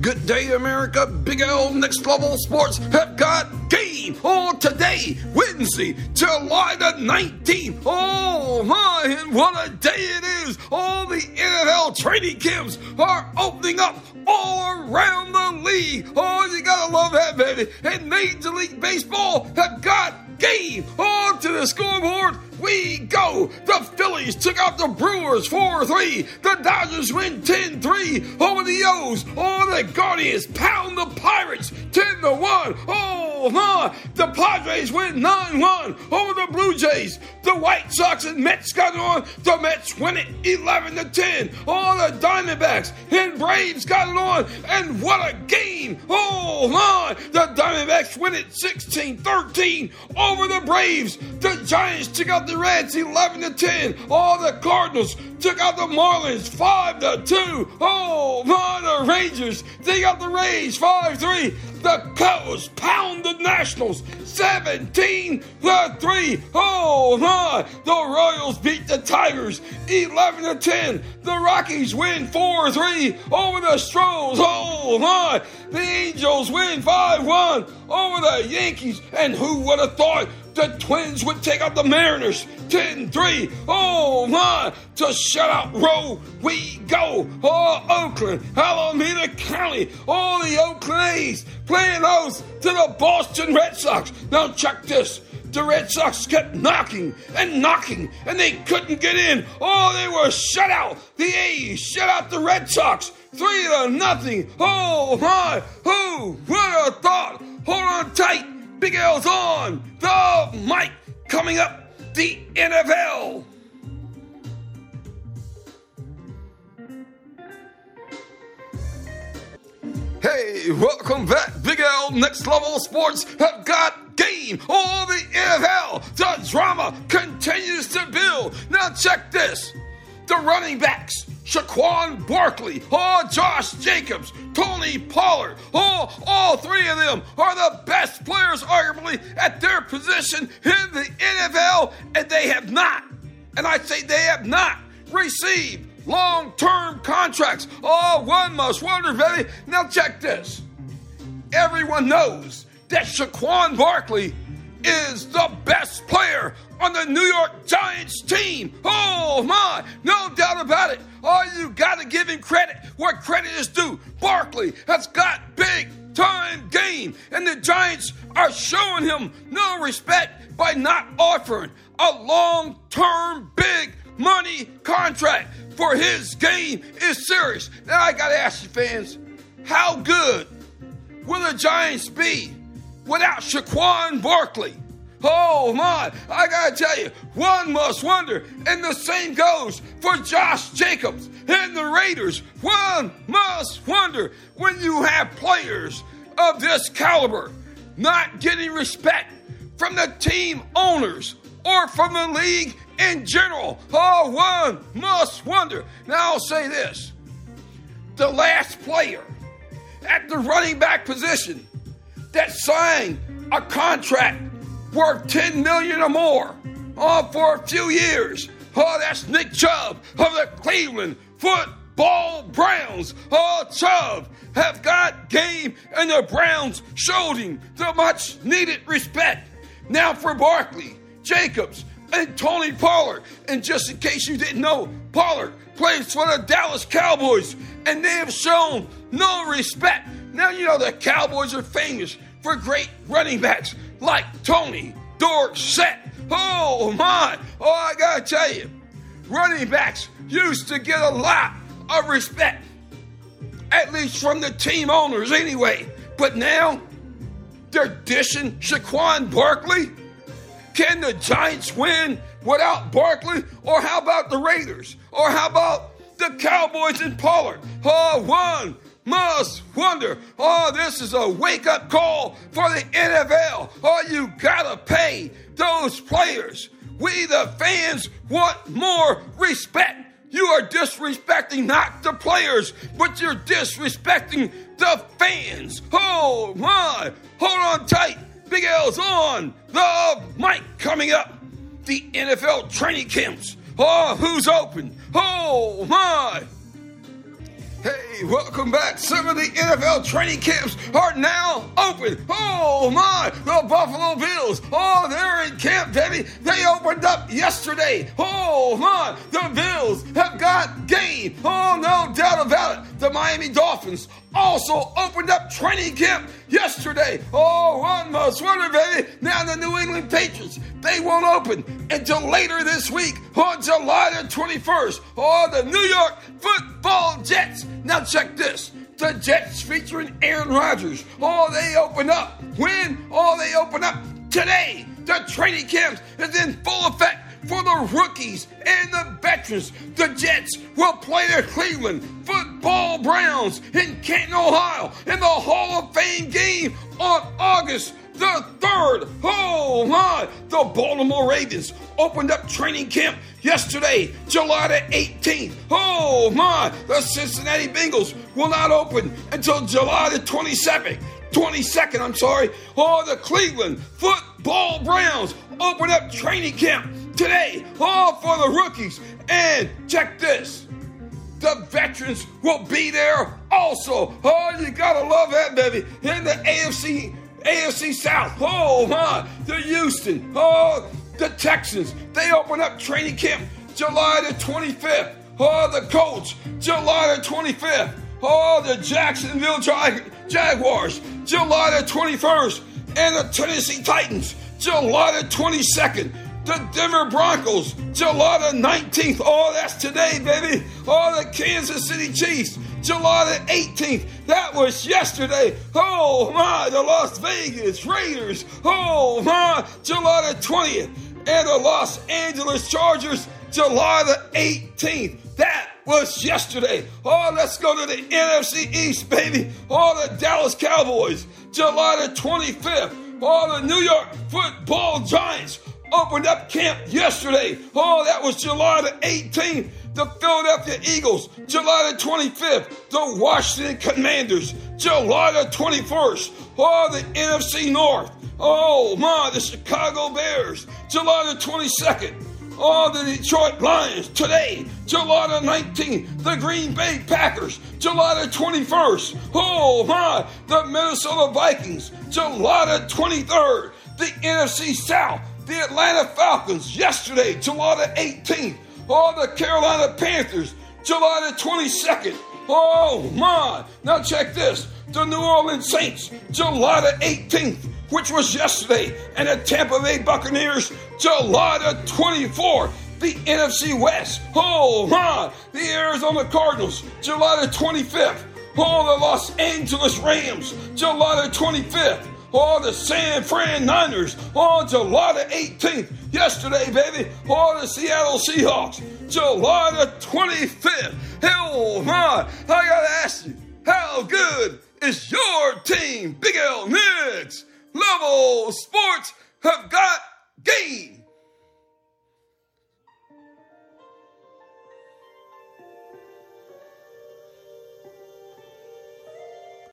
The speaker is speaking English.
Good day, America. Big L Next Level Sports have got game on today, Wednesday, July the 19th. Oh my, and what a day it is. All the NFL training camps are opening up all around the league. Oh, you gotta love that, baby. And Major League Baseball have got game on to the scoreboard we go. The Phillies took out the Brewers 4 3. The Dodgers win 10 3 over the O's. Oh, the Guardians pound the Pirates 10 1. Oh, my. The Padres win 9 1 over the Blue Jays. The White Sox and Mets got on. The Mets win it 11 10. Oh, the Diamondbacks and Braves got it on. And what a game. Oh, my. The Diamondbacks win it 16 13 over the Braves. The Giants took out the Reds 11 to 10. All the Cardinals took out the Marlins 5 to 2. Oh, my, the Rangers, they got the Rays 5 3. The Cubs pound the Nationals 17 to 3. Oh, my, the Royals beat the Tigers 11 to 10. The Rockies win 4 3 over the Stros. Oh, my, the Angels win 5 1 over the Yankees. And who would have thought? The Twins would take out the Mariners 10 3. Oh my, to shut out row we go. Oh, Oakland, Alameda County, all the Oakland A's playing those to the Boston Red Sox. Now, check this. The Red Sox kept knocking and knocking, and they couldn't get in. Oh, they were shut out. The A's shut out the Red Sox. Three to nothing. Oh my, who would have thought? Hold on tight. Big L's on the mic. Coming up, the NFL. Hey, welcome back. Big L Next Level Sports have got game. All the NFL. The drama continues to build. Now, check this the running backs Saquon Barkley, oh, Josh Jacobs, Tony Pollard, oh, all three of them are the best players, arguably, at their position in the NFL, and they have not, and I say they have not received long term contracts. Oh, one must wonder, baby. Now, check this. Everyone knows that Saquon Barkley is the best player on the New York Giants team. Oh my, no doubt about it. Oh, you got to give him credit where credit is due. Barkley has got big time game, and the Giants are showing him no respect by not offering a long term big money contract for his game is serious. Now I got to ask you fans, how good will the Giants be without Saquon Barkley? Oh my, I gotta tell you, one must wonder, and the same goes for Josh Jacobs and the Raiders. One must wonder when you have players of this caliber not getting respect from the team owners or from the league in general. Oh, one must wonder. Now I'll say this the last player at the running back position that signed a contract worth 10 million or more oh, for a few years. Oh, that's Nick Chubb of the Cleveland Football Browns. Oh, Chubb have got game, and the Browns showed him the much needed respect. Now for Barkley, Jacobs, and Tony Pollard. And just in case you didn't know, Pollard plays for the Dallas Cowboys, and they have shown no respect. Now, you know the Cowboys are famous for great running backs like Tony Dorsett. Oh my! Oh, I gotta tell you, running backs used to get a lot of respect, at least from the team owners anyway. But now they're dishing Saquon Barkley. Can the Giants win without Barkley? Or how about the Raiders? Or how about the Cowboys and Pollard? Oh, one must wonder. Oh, this is a wake up call for the NFL. Oh, you gotta pay those players. We, the fans, want more respect. You are disrespecting not the players, but you're disrespecting the fans. Oh my! Hold on tight. Big L's on the mic coming up. The NFL training camps. Oh, who's open? Oh my! Hey, welcome back. Some of the NFL training camps are now open. Oh my, the Buffalo Bills. Oh, they're in camp, baby. They opened up yesterday. Oh my, the Bills have got game. Oh, no doubt about it. The Miami Dolphins also opened up training camp yesterday. Oh, one must wonder, baby. Now the New England Patriots, they won't open until later this week on July the 21st. Oh, the New York Football Jets. Now check this. The Jets featuring Aaron Rodgers. Oh, they open up. When? Oh, they open up today. The training camps is in full effect for the rookies and the veterans. The Jets will play the Cleveland Football Browns in Canton, Ohio in the Hall of Fame game on August the 3rd. Oh my! The Baltimore Ravens opened up training camp yesterday, July the 18th. Oh my! The Cincinnati Bengals will not open until July the 27th. 22nd, I'm sorry. Oh, the Cleveland Football Browns open up training camp today, all for the rookies. And check this the veterans will be there also. Oh, you gotta love that, baby. In the AFC, AFC South. Oh my, the Houston. Oh, the Texans. They open up training camp July the 25th. Oh, the Colts, July the 25th. Oh, the Jacksonville Jag- Jaguars, July the 21st. And the Tennessee Titans, July the 22nd the Denver Broncos, July the 19th. Oh, that's today, baby. Oh, the Kansas City Chiefs, July the 18th. That was yesterday. Oh, my, the Las Vegas Raiders. Oh, my, July the 20th. And the Los Angeles Chargers, July the 18th. That was yesterday. Oh, let's go to the NFC East, baby. Oh, the Dallas Cowboys, July the 25th. Oh, the New York football giants opened up camp yesterday. Oh, that was July the 18th. The Philadelphia Eagles, July the 25th. The Washington Commanders, July the 21st. Oh, the NFC North. Oh, my, the Chicago Bears, July the 22nd. Oh, the Detroit Lions today, July the 19th. The Green Bay Packers, July the 21st. Oh, my, the Minnesota Vikings, July the 23rd. The NFC South, the Atlanta Falcons yesterday, July the 18th. Oh, the Carolina Panthers, July the 22nd. Oh, my. Now check this. The New Orleans Saints, July the 18th, which was yesterday. And the Tampa Bay Buccaneers, July the 24th. The NFC West, oh, my. The Arizona Cardinals, July the 25th. Oh, the Los Angeles Rams, July the 25th. Oh, the San Fran Niners on July the 18th. Yesterday, baby. Oh, the Seattle Seahawks. July the 25th. Hell, my. I gotta ask you, how good is your team? Big L Next. Level Sports have got game.